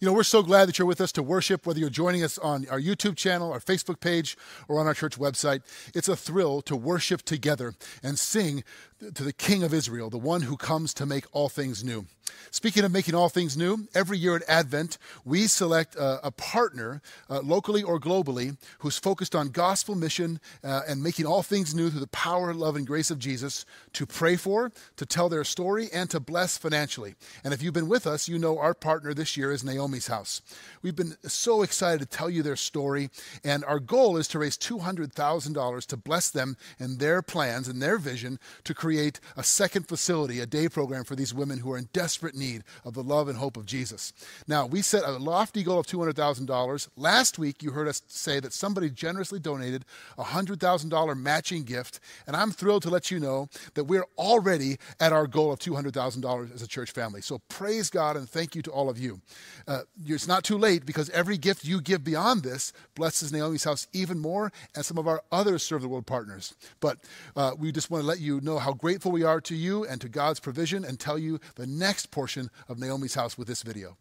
You know, we're so glad that you're with us to worship, whether you're joining us on our YouTube channel, our Facebook page, or on our church website. It's a thrill to worship together and sing to the King of Israel, the one who comes to make all things new. Speaking of making all things new, every year at Advent, we select a, partner, uh, locally or globally, who's focused on gospel mission uh, and making all things new through the power, love, and grace of Jesus to pray for, to tell their story, and to bless financially. And if you've been with us, you know our partner this year is Naomi's House. We've been so excited to tell you their story, and our goal is to raise $200,000 to bless them and their plans and their vision to create a second facility, a day program for these women who are in desperate desperate need of the love and hope of Jesus. Now, we set a lofty goal of $200,000. Last week, you heard us say that somebody generously donated a $100,000 matching gift, and I'm thrilled to let you know that we're already at our goal of $200,000 as a church family. So praise God and thank you to all of you. Uh, it's not too late because every gift you give beyond this blesses Naomi's house even more and some of our other Serve the World partners. But uh, we just want to let you know how grateful we are to you and to God's provision and tell you the next portion of Naomi's house with this video.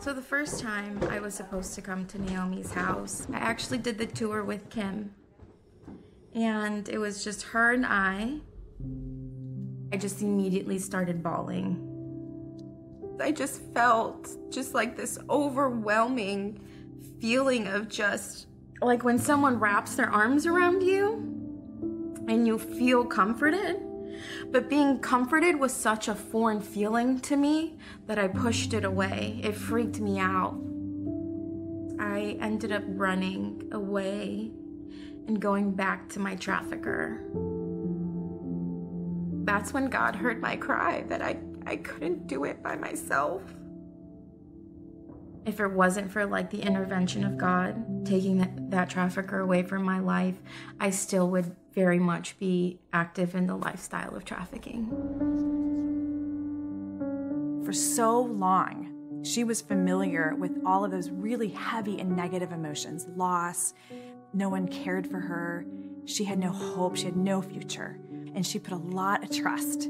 So, the first time I was supposed to come to Naomi's house, I actually did the tour with Kim. And it was just her and I. I just immediately started bawling. I just felt just like this overwhelming feeling of just like when someone wraps their arms around you and you feel comforted. But being comforted was such a foreign feeling to me that I pushed it away. It freaked me out. I ended up running away and going back to my trafficker. That's when God heard my cry that I, I couldn't do it by myself. If it wasn't for like the intervention of God taking that, that trafficker away from my life, I still would very much be active in the lifestyle of trafficking. For so long, she was familiar with all of those really heavy and negative emotions loss, no one cared for her, she had no hope, she had no future. And she put a lot of trust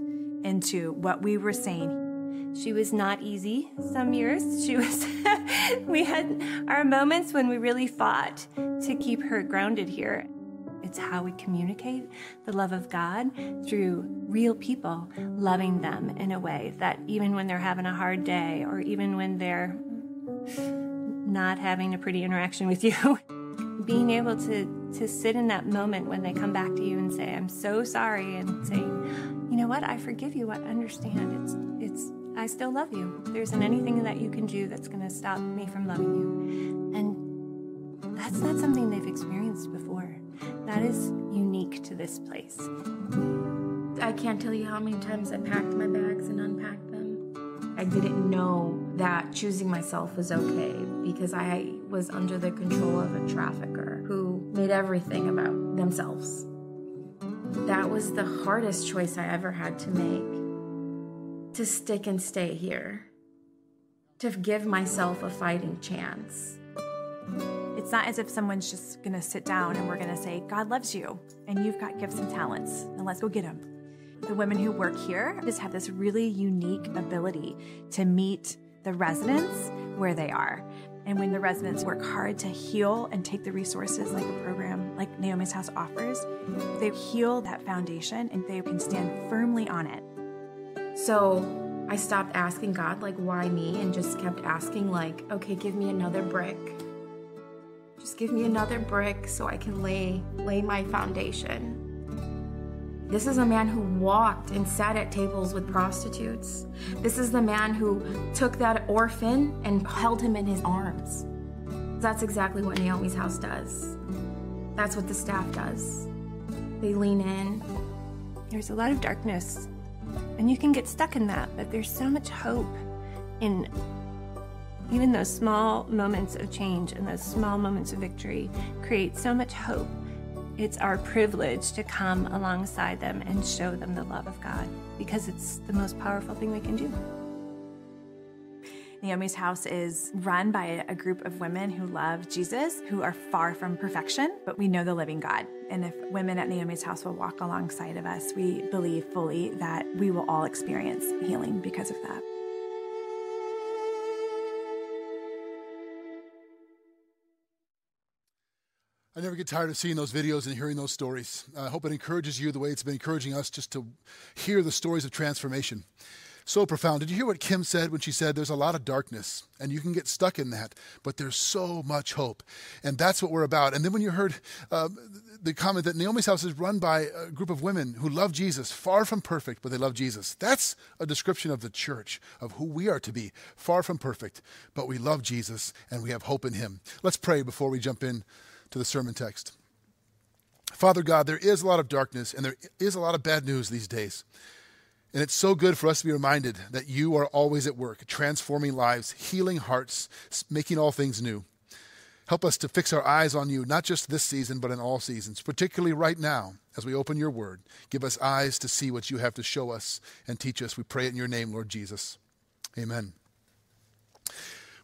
into what we were saying. She was not easy some years. She was we had our moments when we really fought to keep her grounded here. It's how we communicate the love of God through real people, loving them in a way that even when they're having a hard day or even when they're not having a pretty interaction with you, being able to, to sit in that moment when they come back to you and say, I'm so sorry, and say, you know what, I forgive you, I understand. It's, it's, I still love you. There isn't anything that you can do that's going to stop me from loving you. And that's not something they've experienced before. That is unique to this place. I can't tell you how many times I packed my bags and unpacked them. I didn't know that choosing myself was okay because I was under the control of a trafficker who made everything about themselves. That was the hardest choice I ever had to make to stick and stay here, to give myself a fighting chance. It's not as if someone's just going to sit down and we're going to say, God loves you and you've got gifts and talents, and let's go get them. The women who work here just have this really unique ability to meet the residents where they are. And when the residents work hard to heal and take the resources like a program like Naomi's House offers, they heal that foundation and they can stand firmly on it. So I stopped asking God, like, why me? And just kept asking, like, okay, give me another brick. Just give me another brick so I can lay lay my foundation. This is a man who walked and sat at tables with prostitutes. This is the man who took that orphan and held him in his arms. That's exactly what Naomi's house does. That's what the staff does. They lean in. There's a lot of darkness, and you can get stuck in that, but there's so much hope in even those small moments of change and those small moments of victory create so much hope. It's our privilege to come alongside them and show them the love of God because it's the most powerful thing we can do. Naomi's house is run by a group of women who love Jesus, who are far from perfection, but we know the living God. And if women at Naomi's house will walk alongside of us, we believe fully that we will all experience healing because of that. I never get tired of seeing those videos and hearing those stories. I hope it encourages you the way it's been encouraging us just to hear the stories of transformation so profound. Did you hear what Kim said when she said there's a lot of darkness and you can get stuck in that, but there's so much hope? And that's what we're about. And then when you heard uh, the comment that Naomi's house is run by a group of women who love Jesus, far from perfect, but they love Jesus, that's a description of the church, of who we are to be. Far from perfect, but we love Jesus and we have hope in him. Let's pray before we jump in to the sermon text. Father God, there is a lot of darkness and there is a lot of bad news these days. And it's so good for us to be reminded that you are always at work, transforming lives, healing hearts, making all things new. Help us to fix our eyes on you, not just this season, but in all seasons, particularly right now as we open your word. Give us eyes to see what you have to show us and teach us. We pray it in your name, Lord Jesus. Amen.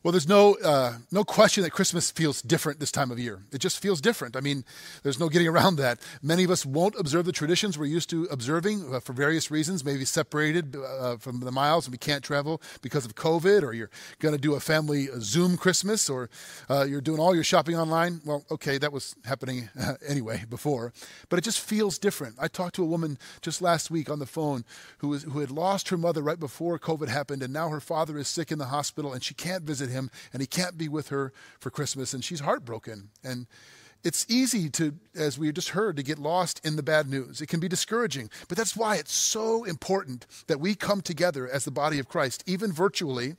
Well, there's no, uh, no question that Christmas feels different this time of year. It just feels different. I mean, there's no getting around that. Many of us won't observe the traditions we're used to observing uh, for various reasons, maybe separated uh, from the miles and we can't travel because of COVID, or you're going to do a family uh, Zoom Christmas, or uh, you're doing all your shopping online. Well, okay, that was happening anyway before, but it just feels different. I talked to a woman just last week on the phone who, was, who had lost her mother right before COVID happened, and now her father is sick in the hospital and she can't visit him and he can't be with her for Christmas, and she's heartbroken. And it's easy to, as we just heard, to get lost in the bad news. It can be discouraging, but that's why it's so important that we come together as the body of Christ, even virtually,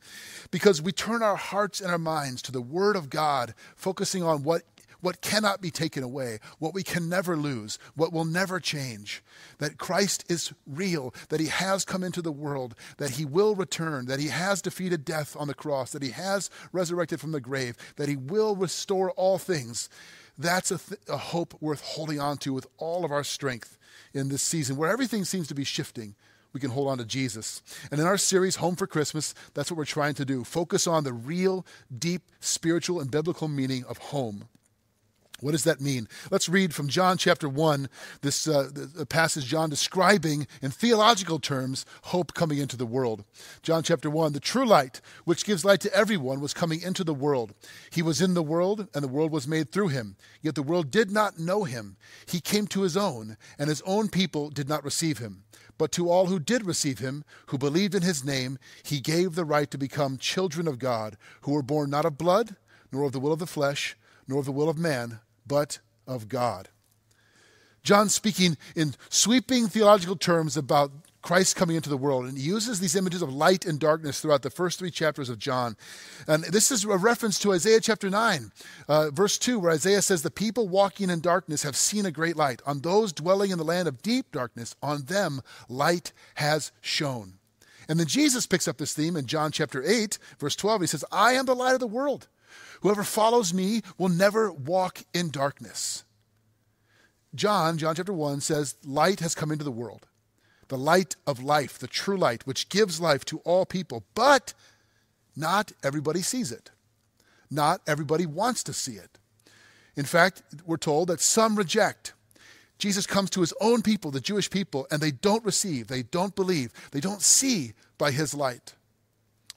because we turn our hearts and our minds to the Word of God, focusing on what what cannot be taken away, what we can never lose, what will never change. That Christ is real, that he has come into the world, that he will return, that he has defeated death on the cross, that he has resurrected from the grave, that he will restore all things. That's a, th- a hope worth holding on to with all of our strength in this season where everything seems to be shifting we can hold on to Jesus. And in our series, Home for Christmas, that's what we're trying to do. Focus on the real, deep, spiritual, and biblical meaning of home. What does that mean? Let's read from John chapter 1, this uh, passage John describing in theological terms hope coming into the world. John chapter 1, the true light, which gives light to everyone, was coming into the world. He was in the world, and the world was made through him. Yet the world did not know him. He came to his own, and his own people did not receive him. But to all who did receive him, who believed in his name, he gave the right to become children of God, who were born not of blood, nor of the will of the flesh, nor of the will of man but of God. John speaking in sweeping theological terms about Christ coming into the world, and he uses these images of light and darkness throughout the first three chapters of John. And this is a reference to Isaiah chapter 9, uh, verse 2, where Isaiah says, The people walking in darkness have seen a great light. On those dwelling in the land of deep darkness, on them light has shone. And then Jesus picks up this theme in John chapter 8, verse 12. He says, I am the light of the world. Whoever follows me will never walk in darkness. John, John chapter 1 says, Light has come into the world. The light of life, the true light, which gives life to all people. But not everybody sees it. Not everybody wants to see it. In fact, we're told that some reject. Jesus comes to his own people, the Jewish people, and they don't receive, they don't believe, they don't see by his light.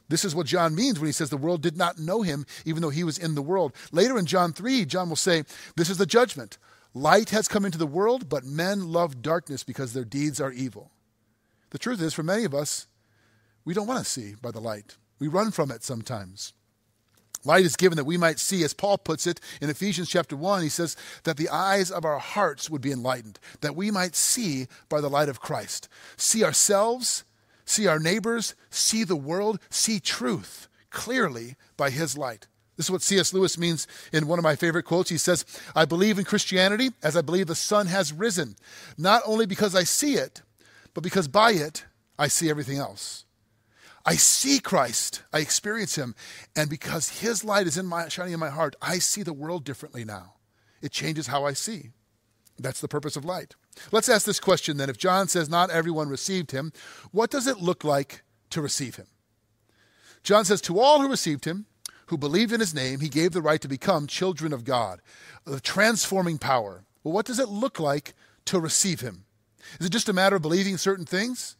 This is what John means when he says the world did not know him, even though he was in the world. Later in John 3, John will say, This is the judgment. Light has come into the world, but men love darkness because their deeds are evil. The truth is, for many of us, we don't want to see by the light. We run from it sometimes. Light is given that we might see, as Paul puts it in Ephesians chapter 1, he says that the eyes of our hearts would be enlightened, that we might see by the light of Christ. See ourselves see our neighbors, see the world, see truth clearly by his light. This is what C.S. Lewis means in one of my favorite quotes. He says, I believe in Christianity as I believe the sun has risen, not only because I see it, but because by it I see everything else. I see Christ, I experience him, and because his light is in my shining in my heart, I see the world differently now. It changes how I see. That's the purpose of light. Let's ask this question then. If John says not everyone received him, what does it look like to receive him? John says, To all who received him, who believed in his name, he gave the right to become children of God, the transforming power. Well, what does it look like to receive him? Is it just a matter of believing certain things?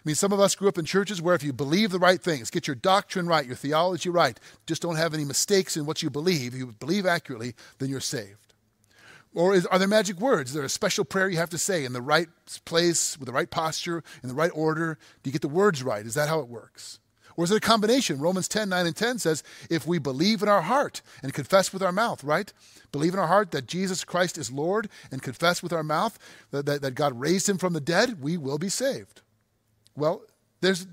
I mean, some of us grew up in churches where if you believe the right things, get your doctrine right, your theology right, just don't have any mistakes in what you believe, you believe accurately, then you're saved. Or is, are there magic words? Is there a special prayer you have to say in the right place, with the right posture, in the right order? Do you get the words right? Is that how it works? Or is it a combination? Romans 10, 9, and 10 says, if we believe in our heart and confess with our mouth, right? Believe in our heart that Jesus Christ is Lord and confess with our mouth that, that, that God raised him from the dead, we will be saved. Well, there's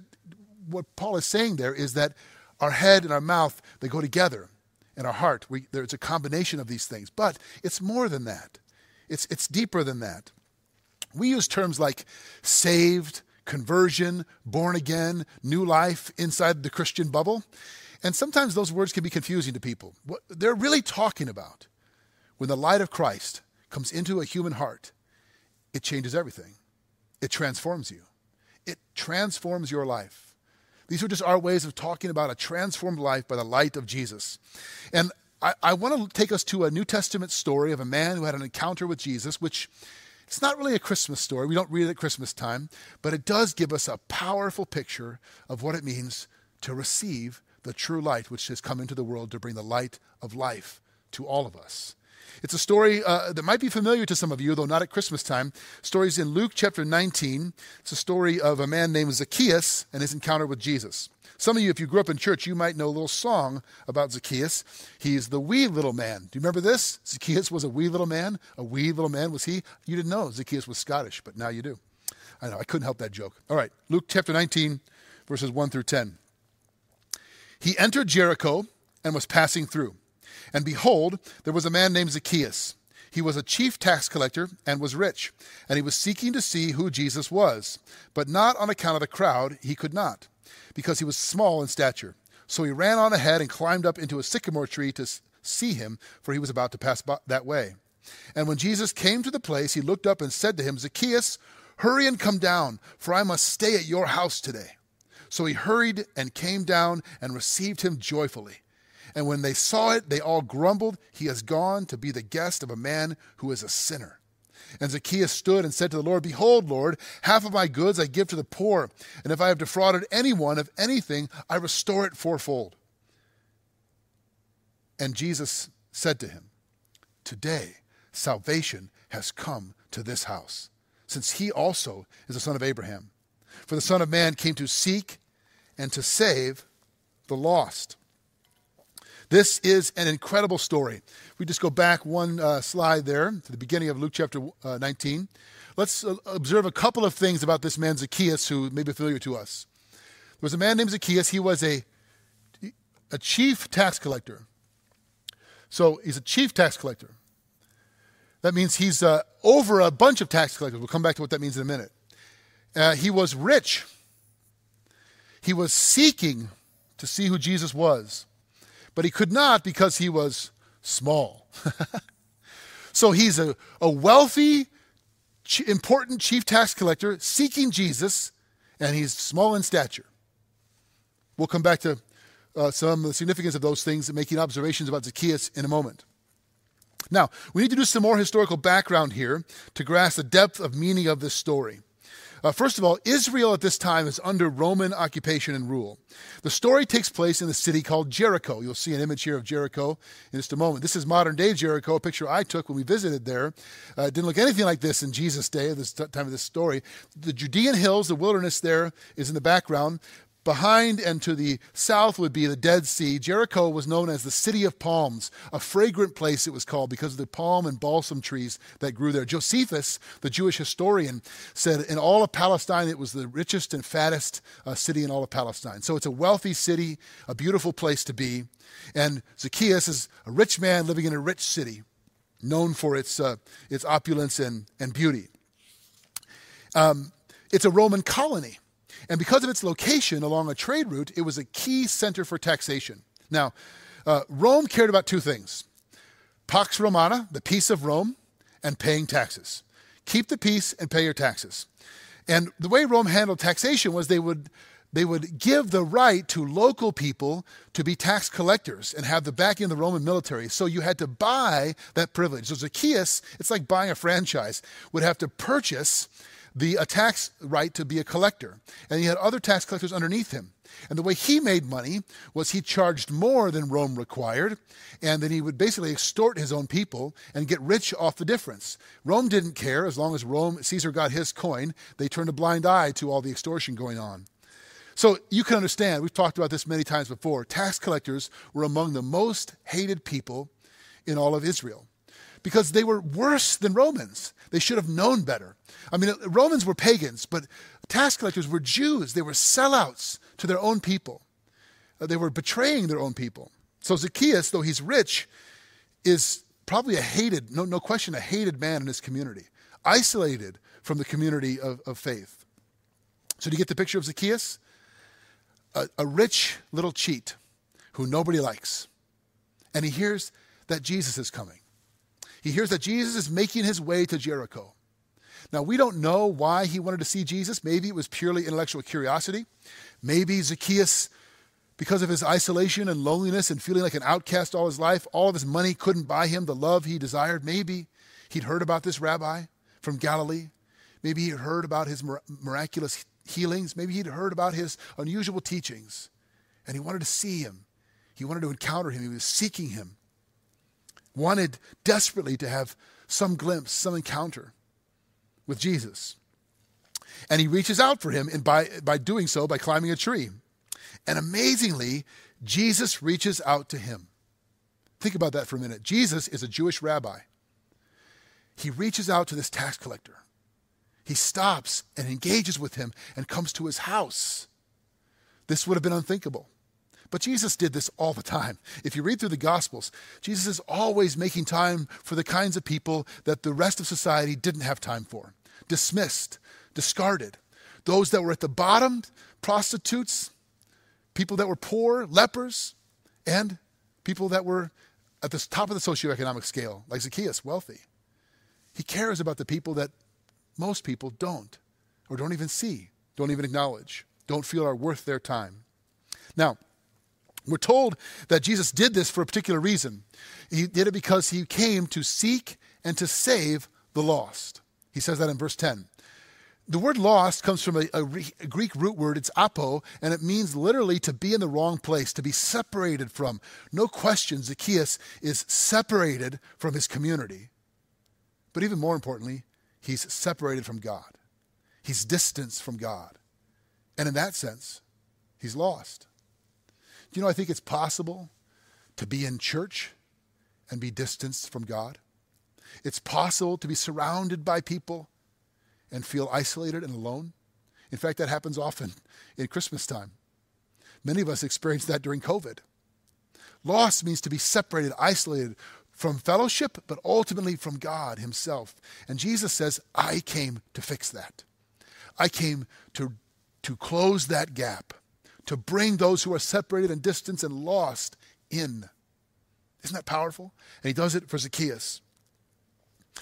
what Paul is saying there is that our head and our mouth, they go together and our heart. We, there's a combination of these things. But it's more than that, it's, it's deeper than that. We use terms like saved, conversion, born again, new life inside the Christian bubble. And sometimes those words can be confusing to people. What they're really talking about when the light of Christ comes into a human heart, it changes everything. It transforms you. It transforms your life. These are just our ways of talking about a transformed life by the light of Jesus. And I, I want to take us to a New Testament story of a man who had an encounter with Jesus, which it's not really a Christmas story. We don't read it at Christmas time, but it does give us a powerful picture of what it means to receive the true light which has come into the world to bring the light of life to all of us. It's a story uh, that might be familiar to some of you, though not at Christmas time. Stories in Luke chapter 19. It's a story of a man named Zacchaeus and his encounter with Jesus. Some of you, if you grew up in church, you might know a little song about Zacchaeus. He's the wee little man. Do you remember this? Zacchaeus was a wee little man. A wee little man was he? You didn't know Zacchaeus was Scottish, but now you do. I know, I couldn't help that joke. All right, Luke chapter 19, verses 1 through 10. He entered Jericho and was passing through. And behold, there was a man named Zacchaeus. He was a chief tax collector and was rich, and he was seeking to see who Jesus was. But not on account of the crowd, he could not, because he was small in stature. So he ran on ahead and climbed up into a sycamore tree to see him, for he was about to pass that way. And when Jesus came to the place, he looked up and said to him, Zacchaeus, hurry and come down, for I must stay at your house today. So he hurried and came down and received him joyfully. And when they saw it, they all grumbled, He has gone to be the guest of a man who is a sinner. And Zacchaeus stood and said to the Lord, Behold, Lord, half of my goods I give to the poor, and if I have defrauded anyone of anything, I restore it fourfold. And Jesus said to him, Today salvation has come to this house, since he also is a son of Abraham. For the Son of Man came to seek and to save the lost. This is an incredible story. We just go back one uh, slide there to the beginning of Luke chapter uh, 19. Let's uh, observe a couple of things about this man Zacchaeus who may be familiar to us. There was a man named Zacchaeus. He was a, a chief tax collector. So he's a chief tax collector. That means he's uh, over a bunch of tax collectors. We'll come back to what that means in a minute. Uh, he was rich. He was seeking to see who Jesus was but he could not because he was small. so he's a, a wealthy, important chief tax collector seeking Jesus, and he's small in stature. We'll come back to uh, some of the significance of those things and making observations about Zacchaeus in a moment. Now, we need to do some more historical background here to grasp the depth of meaning of this story. Uh, first of all, Israel at this time is under Roman occupation and rule. The story takes place in the city called Jericho. You'll see an image here of Jericho in just a moment. This is modern day Jericho, a picture I took when we visited there. Uh, it didn't look anything like this in Jesus' day, at this t- time of this story. The Judean hills, the wilderness there, is in the background. Behind and to the south would be the Dead Sea. Jericho was known as the City of Palms, a fragrant place it was called because of the palm and balsam trees that grew there. Josephus, the Jewish historian, said in all of Palestine it was the richest and fattest uh, city in all of Palestine. So it's a wealthy city, a beautiful place to be. And Zacchaeus is a rich man living in a rich city, known for its, uh, its opulence and, and beauty. Um, it's a Roman colony. And because of its location along a trade route, it was a key center for taxation. Now, uh, Rome cared about two things Pax Romana, the peace of Rome, and paying taxes. Keep the peace and pay your taxes. And the way Rome handled taxation was they would they would give the right to local people to be tax collectors and have the backing of the Roman military. So you had to buy that privilege. So Zacchaeus, it's like buying a franchise, would have to purchase the tax right to be a collector. And he had other tax collectors underneath him. And the way he made money was he charged more than Rome required, and then he would basically extort his own people and get rich off the difference. Rome didn't care as long as Rome Caesar got his coin. They turned a blind eye to all the extortion going on. So you can understand, we've talked about this many times before. Tax collectors were among the most hated people in all of Israel because they were worse than Romans. They should have known better. I mean, Romans were pagans, but tax collectors were Jews. They were sellouts to their own people. Uh, they were betraying their own people. So Zacchaeus, though he's rich, is probably a hated, no, no question, a hated man in his community, isolated from the community of, of faith. So do you get the picture of Zacchaeus? a, a rich little cheat who nobody likes. And he hears that Jesus is coming. He hears that Jesus is making his way to Jericho. Now, we don't know why he wanted to see Jesus. Maybe it was purely intellectual curiosity. Maybe Zacchaeus, because of his isolation and loneliness and feeling like an outcast all his life, all of his money couldn't buy him the love he desired. Maybe he'd heard about this rabbi from Galilee. Maybe he'd heard about his miraculous healings. Maybe he'd heard about his unusual teachings and he wanted to see him. He wanted to encounter him. He was seeking him. Wanted desperately to have some glimpse, some encounter with Jesus. And he reaches out for him and by, by doing so, by climbing a tree. And amazingly, Jesus reaches out to him. Think about that for a minute. Jesus is a Jewish rabbi. He reaches out to this tax collector he stops and engages with him and comes to his house. This would have been unthinkable. But Jesus did this all the time. If you read through the Gospels, Jesus is always making time for the kinds of people that the rest of society didn't have time for dismissed, discarded. Those that were at the bottom, prostitutes, people that were poor, lepers, and people that were at the top of the socioeconomic scale, like Zacchaeus, wealthy. He cares about the people that most people don't, or don't even see, don't even acknowledge, don't feel are worth their time. Now, we're told that Jesus did this for a particular reason. He did it because he came to seek and to save the lost. He says that in verse 10. The word lost comes from a, a, a, Greek root word, it's apo, and it means literally to be in the wrong place, to be separated from. No question, Zacchaeus is separated from his community. But even more importantly, He's separated from God. He's distanced from God. And in that sense, he's lost. Do you know, I think it's possible to be in church and be distanced from God. It's possible to be surrounded by people and feel isolated and alone. In fact, that happens often in Christmas time. Many of us experience that during COVID. Lost means to be separated, isolated from fellowship, but ultimately from God Himself. And Jesus says, I came to fix that. I came to, to close that gap, to bring those who are separated and distant and lost in. Isn't that powerful? And He does it for Zacchaeus.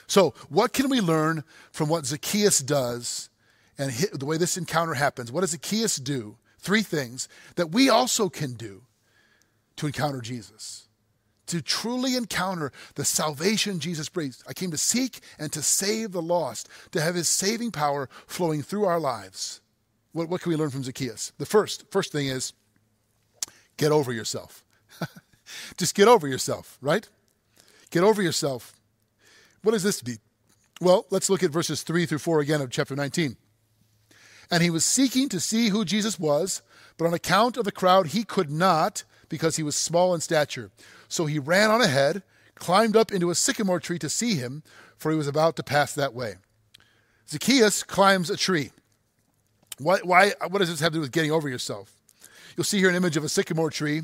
So, what can we learn from what Zacchaeus does and the way this encounter happens? What does Zacchaeus do? Three things that we also can do to encounter Jesus to truly encounter the salvation Jesus brings. I came to seek and to save the lost, to have his saving power flowing through our lives. What, what can we learn from Zacchaeus? The first, first thing is get over yourself. Just get over yourself, right? Get over yourself. What does this mean? Well, let's look at verses 3 through 4 again of chapter 19. And he was seeking to see who Jesus was, but on account of the crowd, he could not because he was small in stature. So he ran on ahead, climbed up into a sycamore tree to see him, for he was about to pass that way. Zacchaeus climbs a tree. Why, why, what does this have to do with getting over yourself? You'll see here an image of a sycamore tree.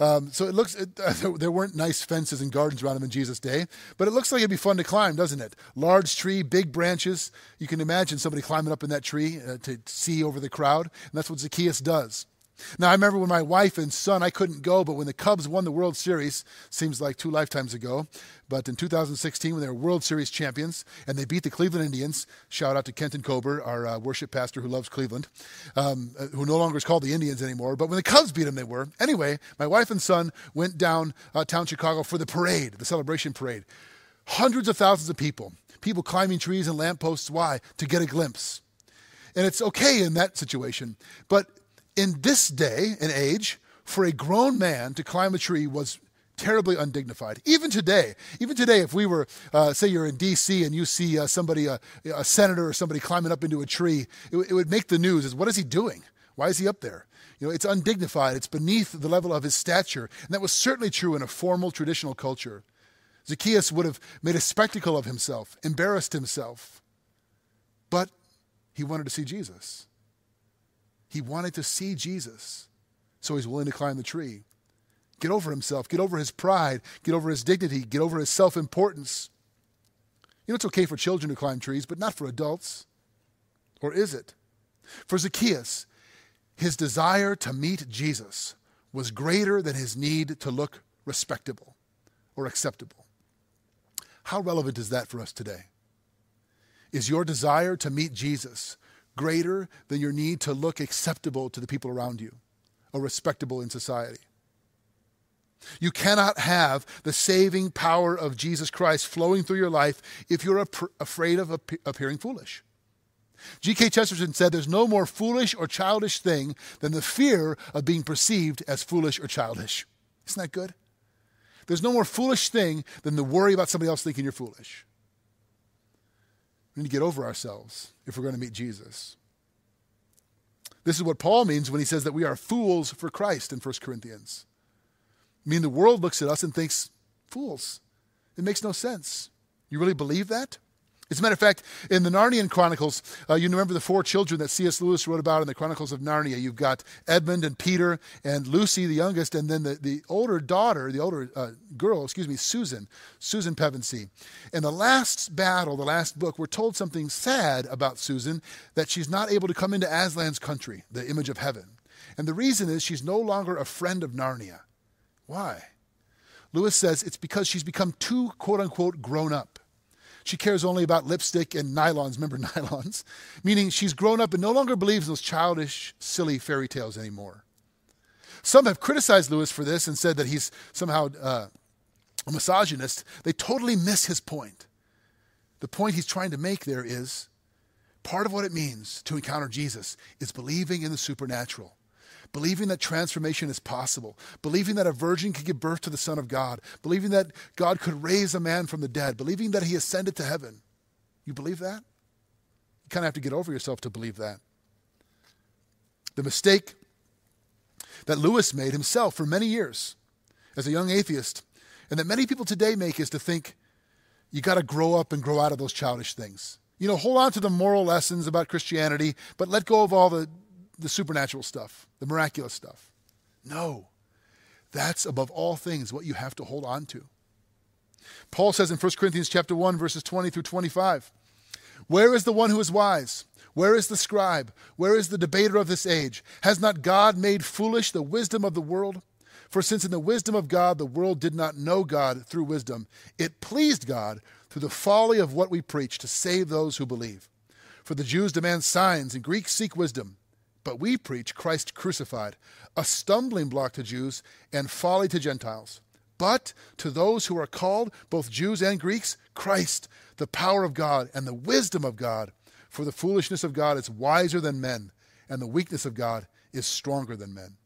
Um, so it looks, it, uh, there weren't nice fences and gardens around them in Jesus' day, but it looks like it'd be fun to climb, doesn't it? Large tree, big branches. You can imagine somebody climbing up in that tree uh, to see over the crowd, and that's what Zacchaeus does. Now, I remember when my wife and son, I couldn't go, but when the Cubs won the World Series, seems like two lifetimes ago, but in 2016, when they were World Series champions and they beat the Cleveland Indians, shout out to Kenton Kober, our uh, worship pastor who loves Cleveland, um, uh, who no longer is called the Indians anymore, but when the Cubs beat them, they were. Anyway, my wife and son went down uh, town Chicago for the parade, the celebration parade. Hundreds of thousands of people, people climbing trees and lampposts. Why? To get a glimpse. And it's okay in that situation, but in this day and age, for a grown man to climb a tree was terribly undignified. Even today, even today, if we were, uh, say, you're in D.C. and you see uh, somebody, uh, a senator or somebody climbing up into a tree, it, it would make the news. Is what is he doing? Why is he up there? You know, it's undignified. It's beneath the level of his stature, and that was certainly true in a formal traditional culture. Zacchaeus would have made a spectacle of himself, embarrassed himself, but he wanted to see Jesus. He wanted to see Jesus, so he's willing to climb the tree. Get over himself, get over his pride, get over his dignity, get over his self importance. You know, it's okay for children to climb trees, but not for adults. Or is it? For Zacchaeus, his desire to meet Jesus was greater than his need to look respectable or acceptable. How relevant is that for us today? Is your desire to meet Jesus greater than your need to look acceptable to the people around you or respectable in society. You cannot have the saving power of Jesus Christ flowing through your life if you're ap- afraid of ap- appearing foolish. G.K. Chesterton said there's no more foolish or childish thing than the fear of being perceived as foolish or childish. Isn't that good? There's no more foolish thing than the worry about somebody else thinking you're foolish. We need to get over ourselves if we're going to meet Jesus. This is what Paul means when he says that we are fools for Christ in 1 Corinthians. I mean, the world looks at us and thinks, fools. It makes no sense. You really believe that? As a matter of fact, in the Narnian Chronicles, uh, you remember the four children that C.S. Lewis wrote about in the Chronicles of Narnia. You've got Edmund and Peter and Lucy, the youngest, and then the, the older daughter, the older uh, girl, excuse me, Susan, Susan Pevensie. In the last battle, the last book, we're told something sad about Susan that she's not able to come into Aslan's country, the image of heaven. And the reason is she's no longer a friend of Narnia. Why? Lewis says it's because she's become too, quote unquote, grown up. She cares only about lipstick and nylons. Remember nylons? Meaning she's grown up and no longer believes in those childish, silly fairy tales anymore. Some have criticized Lewis for this and said that he's somehow uh, a misogynist. They totally miss his point. The point he's trying to make there is part of what it means to encounter Jesus is believing in the supernatural believing that transformation is possible, believing that a virgin could give birth to the Son of God, believing that God could raise a man from the dead, believing that he ascended to heaven. You believe that? You kind of have to get over yourself to believe that. The mistake that Lewis made himself for many years as a young atheist, and that many people today make, is to think you got to grow up and grow out of those childish things. You know, hold on to the moral lessons about Christianity, but let go of all the the supernatural stuff, the miraculous stuff. No. That's above all things what you have to hold on to. Paul says in 1 Corinthians chapter 1 verses 20 through 25, "Where is the one who is wise? Where is the scribe? Where is the debater of this age? Has not God made foolish the wisdom of the world? For since in the wisdom of God the world did not know God through wisdom, it pleased God through the folly of what we preach to save those who believe. For the Jews demand signs and Greeks seek wisdom." But we preach Christ crucified, a stumbling block to Jews and folly to Gentiles. But to those who are called, both Jews and Greeks, Christ, the power of God and the wisdom of God. For the foolishness of God is wiser than men, and the weakness of God is stronger than men.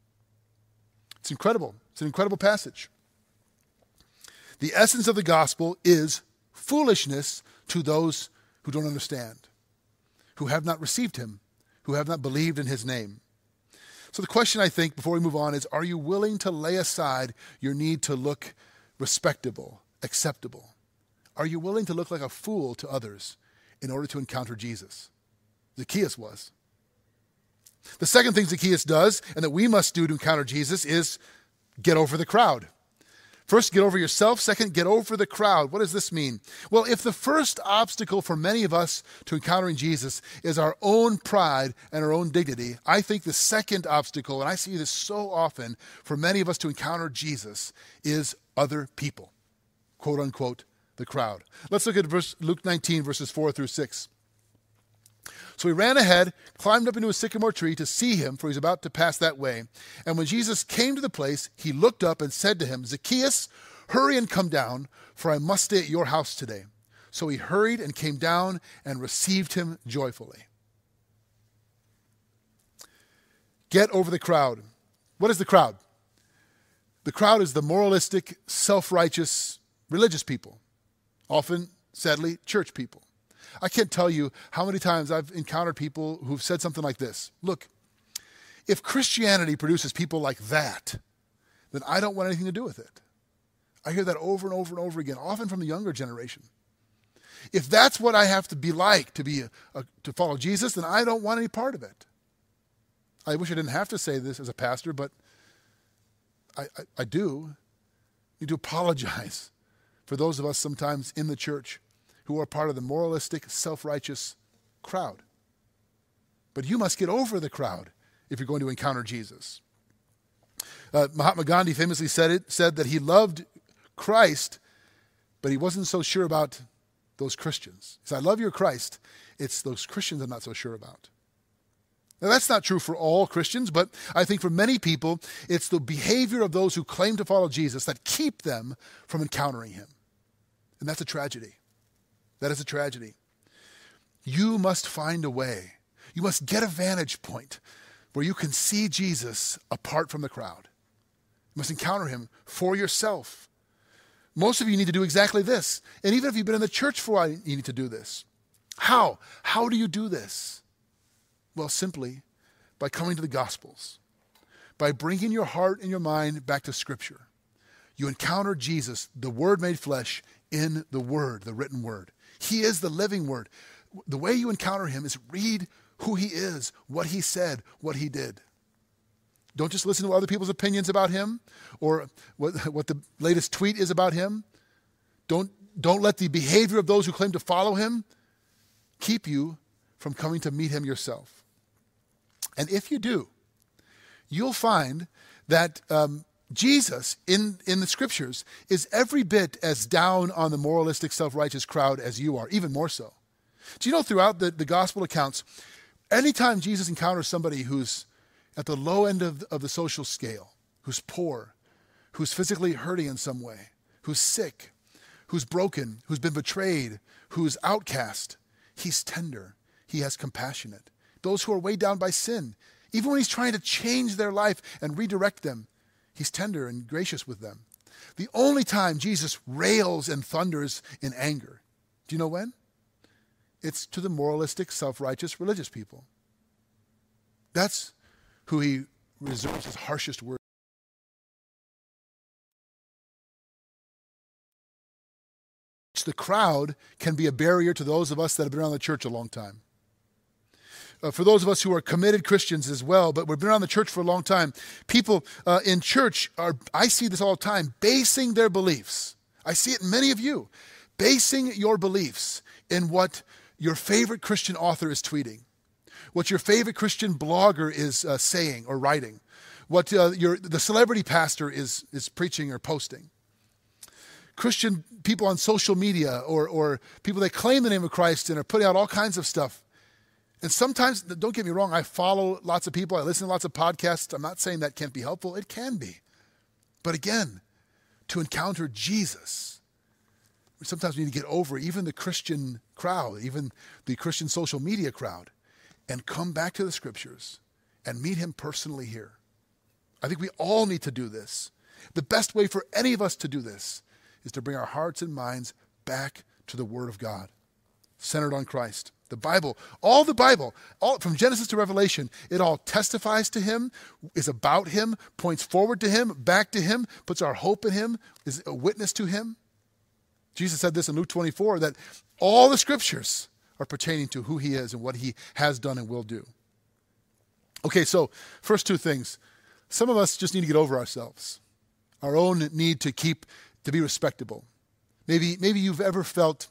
It's incredible. It's an incredible passage. The essence of the gospel is foolishness to those who don't understand, who have not received him who have not believed in his name. So, the question I think before we move on is Are you willing to lay aside your need to look respectable, acceptable? Are you willing to look like a fool to others in order to encounter Jesus? Zacchaeus was. The second thing Zacchaeus does, and that we must do to encounter Jesus, is get over the crowd. First, get over yourself. Second, get over the crowd. What does this mean? Well, if the first obstacle for many of us to encountering Jesus is our own pride and our own dignity, I think the second obstacle, and I see this so often for many of us to encounter Jesus, is other people. Quote unquote, the crowd. Let's look at verse, Luke 19, verses 4 through 6. So he ran ahead, climbed up into a sycamore tree to see him, for he was about to pass that way. And when Jesus came to the place, he looked up and said to him, Zacchaeus, hurry and come down, for I must stay at your house today. So he hurried and came down and received him joyfully. Get over the crowd. What is the crowd? The crowd is the moralistic, self righteous, religious people, often, sadly, church people. I can't tell you how many times I've encountered people who've said something like this Look, if Christianity produces people like that, then I don't want anything to do with it. I hear that over and over and over again, often from the younger generation. If that's what I have to be like to be a, a, to follow Jesus, then I don't want any part of it. I wish I didn't have to say this as a pastor, but I, I, I do need to apologize for those of us sometimes in the church who are part of the moralistic, self righteous crowd. But you must get over the crowd if you're going to encounter Jesus. Uh, Mahatma Gandhi famously said, it, said that he loved Christ, but he wasn't so sure about those Christians. He said, I love your Christ. It's those Christians I'm not so sure about. Now, that's not true for all Christians, but I think for many people, it's the behavior of those who claim to follow Jesus that keep them from encountering him. And that's a tragedy. That is a tragedy. You must find a way. You must get a vantage point where you can see Jesus apart from the crowd. You must encounter him for yourself. Most of you need to do exactly this. And even if you've been in the church for a while, you need to do this. How? How do you do this? Well, simply by coming to the Gospels, by bringing your heart and your mind back to Scripture. You encounter Jesus, the Word made flesh, in the Word, the written Word. He is the living word. The way you encounter him is read who he is, what he said, what he did. Don't just listen to other people's opinions about him or what, what the latest tweet is about him. Don't, don't let the behavior of those who claim to follow him keep you from coming to meet him yourself. And if you do, you'll find that um, Jesus in, in the scriptures is every bit as down on the moralistic, self righteous crowd as you are, even more so. Do you know throughout the, the gospel accounts, anytime Jesus encounters somebody who's at the low end of, of the social scale, who's poor, who's physically hurting in some way, who's sick, who's broken, who's been betrayed, who's outcast, he's tender, he has compassionate. Those who are weighed down by sin, even when he's trying to change their life and redirect them, He's tender and gracious with them. The only time Jesus rails and thunders in anger, do you know when? It's to the moralistic, self righteous, religious people. That's who he reserves his harshest words. The crowd can be a barrier to those of us that have been around the church a long time uh, for those of us who are committed Christians as well, but we've been around the church for a long time, people uh, in church are, I see this all the time, basing their beliefs. I see it in many of you, basing your beliefs in what your favorite Christian author is tweeting, what your favorite Christian blogger is uh, saying or writing, what uh, your, the celebrity pastor is, is preaching or posting. Christian people on social media or, or people that claim the name of Christ and are putting out all kinds of stuff and sometimes, don't get me wrong, I follow lots of people, I listen to lots of podcasts. I'm not saying that can't be helpful, it can be. But again, to encounter Jesus, sometimes we need to get over even the Christian crowd, even the Christian social media crowd, and come back to the scriptures and meet him personally here. I think we all need to do this. The best way for any of us to do this is to bring our hearts and minds back to the Word of God, centered on Christ. The Bible, all the Bible, all from Genesis to Revelation, it all testifies to him, is about him, points forward to him, back to him, puts our hope in him, is a witness to him. Jesus said this in Luke 24 that all the scriptures are pertaining to who he is and what he has done and will do. Okay, so first two things. Some of us just need to get over ourselves. our own need to keep, to be respectable. Maybe, maybe you've ever felt,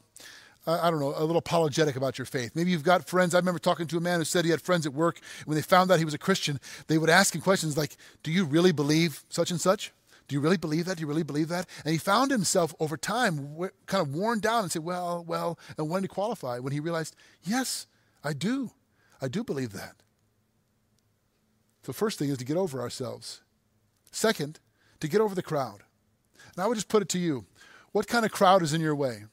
I don't know, a little apologetic about your faith. Maybe you've got friends. I remember talking to a man who said he had friends at work. When they found out he was a Christian, they would ask him questions like, Do you really believe such and such? Do you really believe that? Do you really believe that? And he found himself over time kind of worn down and said, Well, well, and wanted to qualify when he realized, Yes, I do. I do believe that. The first thing is to get over ourselves. Second, to get over the crowd. And I would just put it to you what kind of crowd is in your way?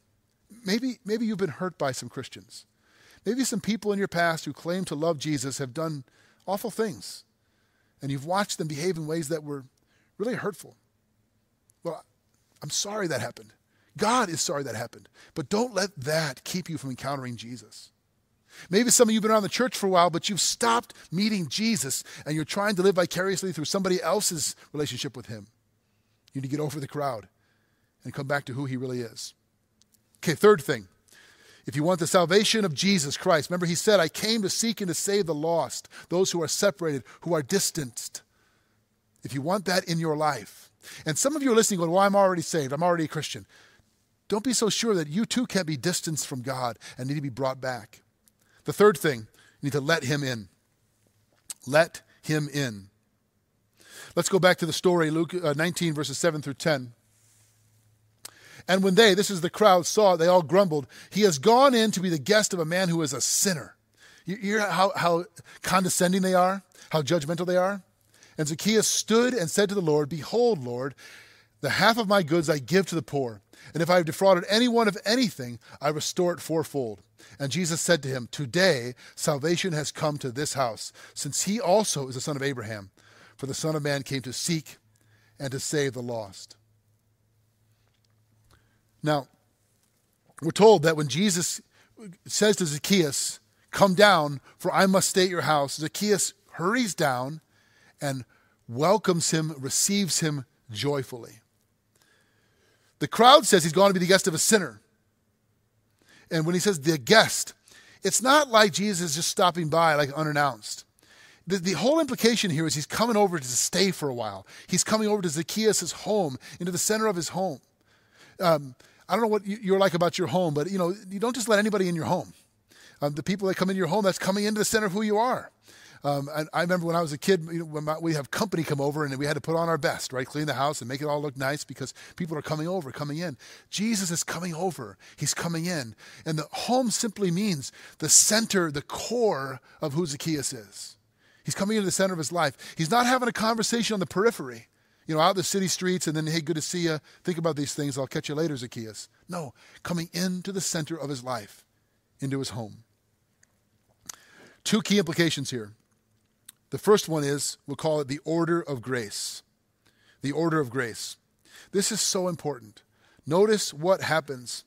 Maybe, maybe you've been hurt by some Christians. Maybe some people in your past who claim to love Jesus have done awful things, and you've watched them behave in ways that were really hurtful. Well, I'm sorry that happened. God is sorry that happened. But don't let that keep you from encountering Jesus. Maybe some of you have been around the church for a while, but you've stopped meeting Jesus and you're trying to live vicariously through somebody else's relationship with him. You need to get over the crowd and come back to who he really is. Okay, third thing. If you want the salvation of Jesus Christ, remember he said, I came to seek and to save the lost, those who are separated, who are distanced. If you want that in your life, and some of you are listening going, Well, I'm already saved, I'm already a Christian. Don't be so sure that you too can't be distanced from God and need to be brought back. The third thing, you need to let him in. Let him in. Let's go back to the story, Luke uh, 19, verses 7 through 10. And when they, this is the crowd, saw it, they all grumbled, He has gone in to be the guest of a man who is a sinner. You hear how, how condescending they are, how judgmental they are? And Zacchaeus stood and said to the Lord, Behold, Lord, the half of my goods I give to the poor. And if I have defrauded anyone of anything, I restore it fourfold. And Jesus said to him, Today salvation has come to this house, since he also is a son of Abraham. For the Son of Man came to seek and to save the lost. Now, we're told that when Jesus says to Zacchaeus, Come down, for I must stay at your house, Zacchaeus hurries down and welcomes him, receives him joyfully. The crowd says he's going to be the guest of a sinner. And when he says the guest, it's not like Jesus is just stopping by like unannounced. The, the whole implication here is he's coming over to stay for a while. He's coming over to Zacchaeus' home, into the center of his home. Um, I don't know what you're like about your home, but you know, you don't just let anybody in your home. Um, the people that come into your home, that's coming into the center of who you are. Um, and I remember when I was a kid, you know, when my, we have company come over and we had to put on our best, right? Clean the house and make it all look nice because people are coming over, coming in. Jesus is coming over. He's coming in. And the home simply means the center, the core of who Zacchaeus is. He's coming into the center of his life. He's not having a conversation on the periphery, you know, out the city streets and then, hey, good to see you. Think about these things. I'll catch you later, Zacchaeus. No, coming into the center of his life, into his home. Two key implications here. The first one is, we'll call it the order of grace. The order of grace. This is so important. Notice what happens.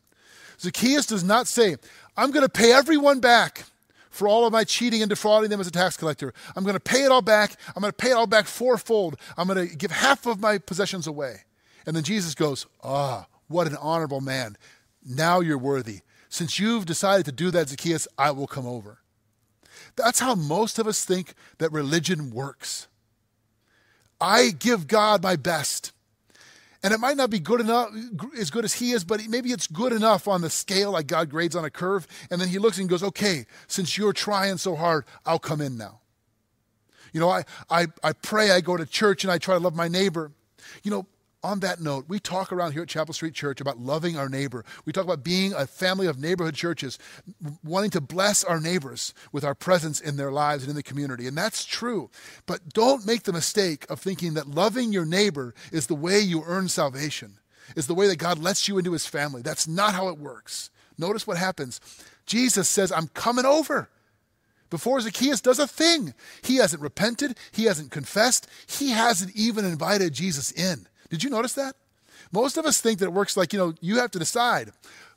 Zacchaeus does not say, I'm going to pay everyone back for all of my cheating and defrauding them as a tax collector. I'm going to pay it all back. I'm going to pay it all back fourfold. I'm going to give half of my possessions away. And then Jesus goes, Ah, what an honorable man. Now you're worthy. Since you've decided to do that, Zacchaeus, I will come over. That's how most of us think that religion works. I give God my best. And it might not be good enough, as good as he is, but maybe it's good enough on the scale, like God grades on a curve. And then he looks and goes, okay, since you're trying so hard, I'll come in now. You know, I, I, I pray, I go to church, and I try to love my neighbor. You know, on that note, we talk around here at Chapel Street Church about loving our neighbor. We talk about being a family of neighborhood churches, wanting to bless our neighbors with our presence in their lives and in the community. And that's true. But don't make the mistake of thinking that loving your neighbor is the way you earn salvation, is the way that God lets you into his family. That's not how it works. Notice what happens. Jesus says, I'm coming over. Before Zacchaeus does a thing, he hasn't repented, he hasn't confessed, he hasn't even invited Jesus in. Did you notice that? Most of us think that it works like, you know, you have to decide.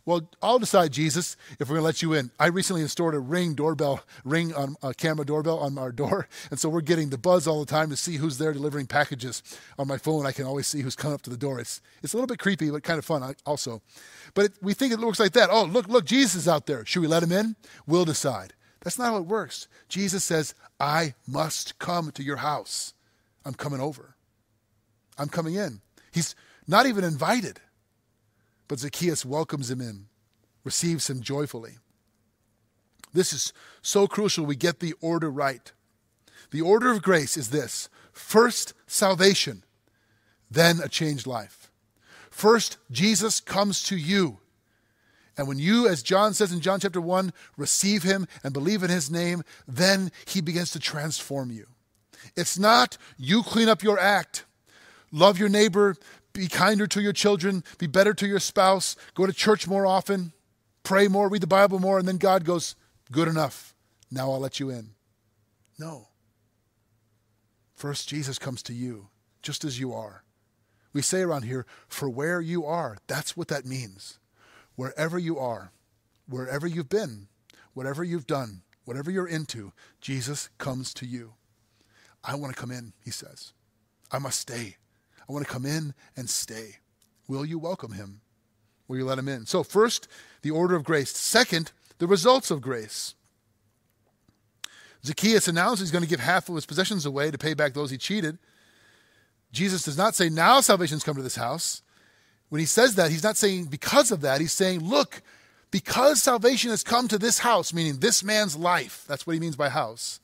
Well, I'll decide, Jesus, if we're going to let you in. I recently installed a ring doorbell, ring on a camera doorbell on our door. And so we're getting the buzz all the time to see who's there delivering packages on my phone. I can always see who's coming up to the door. It's, it's a little bit creepy, but kind of fun also. But it, we think it looks like that. Oh, look, look, Jesus is out there. Should we let him in? We'll decide. That's not how it works. Jesus says, I must come to your house. I'm coming over. I'm coming in. He's not even invited. But Zacchaeus welcomes him in, receives him joyfully. This is so crucial we get the order right. The order of grace is this first, salvation, then a changed life. First, Jesus comes to you. And when you, as John says in John chapter 1, receive him and believe in his name, then he begins to transform you. It's not you clean up your act, love your neighbor, be kinder to your children, be better to your spouse, go to church more often, pray more, read the Bible more, and then God goes, Good enough. Now I'll let you in. No. First, Jesus comes to you just as you are. We say around here, for where you are. That's what that means. Wherever you are, wherever you've been, whatever you've done, whatever you're into, Jesus comes to you. I want to come in, he says. I must stay. I want to come in and stay. Will you welcome him? Will you let him in? So, first, the order of grace. Second, the results of grace. Zacchaeus announced he's going to give half of his possessions away to pay back those he cheated. Jesus does not say, Now salvation's come to this house. When he says that, he's not saying because of that. He's saying, Look, because salvation has come to this house, meaning this man's life, that's what he means by house,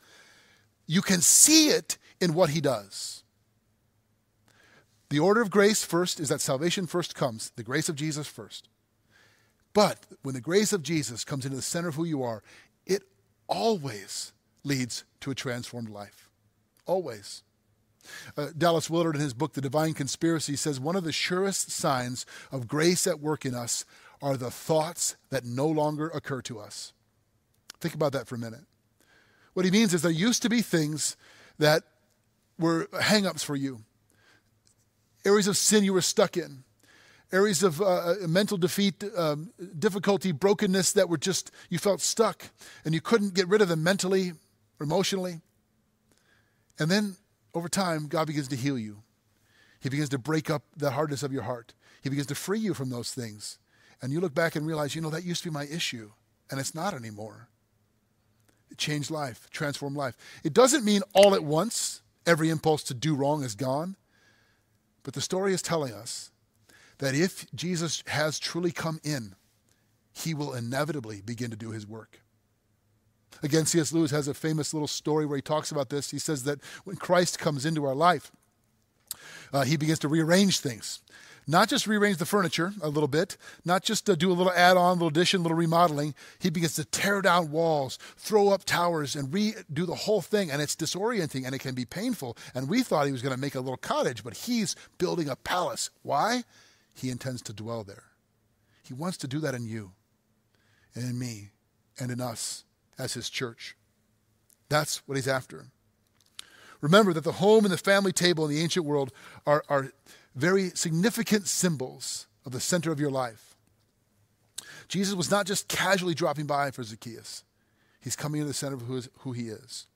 you can see it in what he does. The order of grace first is that salvation first comes, the grace of Jesus first. But when the grace of Jesus comes into the center of who you are, it always leads to a transformed life. Always. Uh, Dallas Willard, in his book, The Divine Conspiracy, says one of the surest signs of grace at work in us are the thoughts that no longer occur to us. Think about that for a minute. What he means is there used to be things that were hang ups for you, areas of sin you were stuck in, areas of uh, uh, mental defeat, um, difficulty, brokenness that were just, you felt stuck and you couldn't get rid of them mentally or emotionally. And then over time, God begins to heal you. He begins to break up the hardness of your heart. He begins to free you from those things. And you look back and realize, you know, that used to be my issue, and it's not anymore. It changed life, transformed life. It doesn't mean all at once every impulse to do wrong is gone. But the story is telling us that if Jesus has truly come in, he will inevitably begin to do his work. Again, C.S. Lewis has a famous little story where he talks about this. He says that when Christ comes into our life, uh, he begins to rearrange things. Not just rearrange the furniture a little bit, not just to do a little add on, little addition, little remodeling. He begins to tear down walls, throw up towers, and redo the whole thing. And it's disorienting and it can be painful. And we thought he was going to make a little cottage, but he's building a palace. Why? He intends to dwell there. He wants to do that in you and in me and in us as his church. That's what he's after. Remember that the home and the family table in the ancient world are, are very significant symbols of the center of your life. Jesus was not just casually dropping by for Zacchaeus, he's coming to the center of who, is, who he is.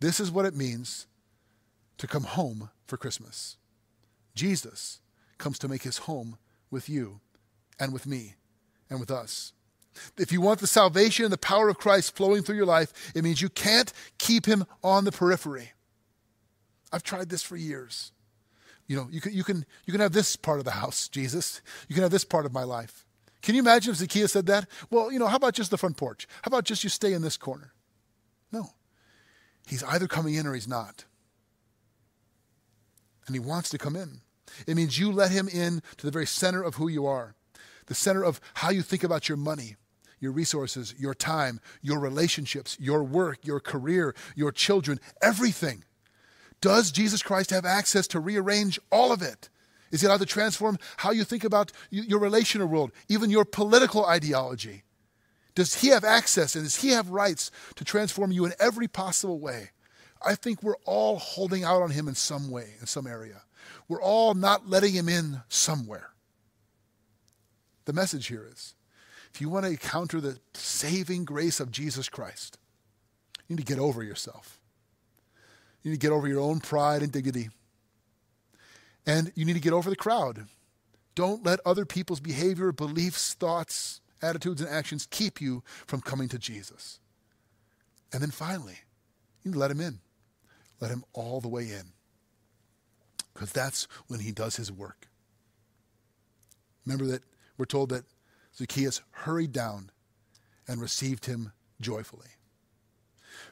This is what it means to come home for Christmas. Jesus comes to make his home with you and with me and with us. If you want the salvation and the power of Christ flowing through your life, it means you can't keep him on the periphery. I've tried this for years. You know, you can, you can, you can have this part of the house, Jesus. You can have this part of my life. Can you imagine if Zacchaeus said that? Well, you know, how about just the front porch? How about just you stay in this corner? No. He's either coming in or he's not. And he wants to come in. It means you let him in to the very center of who you are, the center of how you think about your money, your resources, your time, your relationships, your work, your career, your children, everything. Does Jesus Christ have access to rearrange all of it? Is he allowed to transform how you think about your relational world, even your political ideology? Does he have access and does he have rights to transform you in every possible way? I think we're all holding out on him in some way, in some area. We're all not letting him in somewhere. The message here is if you want to encounter the saving grace of Jesus Christ, you need to get over yourself. You need to get over your own pride and dignity. And you need to get over the crowd. Don't let other people's behavior, beliefs, thoughts, attitudes, and actions keep you from coming to Jesus. And then finally, you need to let him in. Let him all the way in. Because that's when he does his work. Remember that we're told that Zacchaeus hurried down and received him joyfully.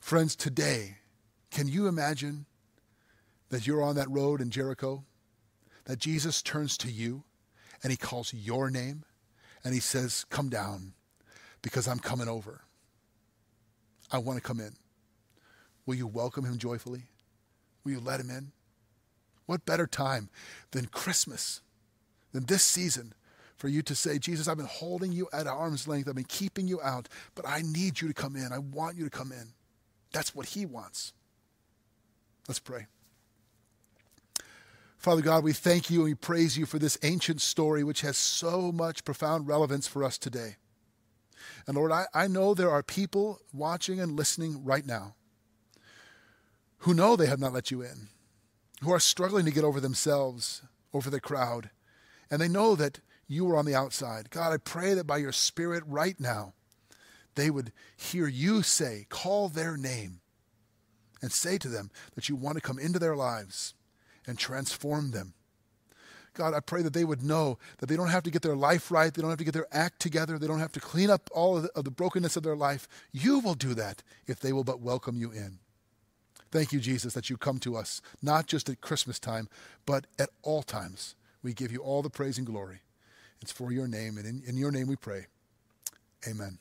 Friends, today, can you imagine that you're on that road in Jericho? That Jesus turns to you and he calls your name and he says, Come down because I'm coming over. I want to come in. Will you welcome him joyfully? Will you let him in? What better time than Christmas, than this season, for you to say, Jesus, I've been holding you at arm's length. I've been keeping you out, but I need you to come in. I want you to come in. That's what he wants. Let's pray. Father God, we thank you and we praise you for this ancient story which has so much profound relevance for us today. And Lord, I, I know there are people watching and listening right now who know they have not let you in, who are struggling to get over themselves, over the crowd, and they know that you are on the outside. God, I pray that by your Spirit right now, they would hear you say, call their name, and say to them that you want to come into their lives and transform them. God, I pray that they would know that they don't have to get their life right. They don't have to get their act together. They don't have to clean up all of the, of the, brokenness of their life. You will do that if they will but welcome you in. Thank you, Jesus, that you come to us, not just at Christmas time, but at all times. We give you all the praise and glory. It's for your name, and in, in your name we pray. Amen.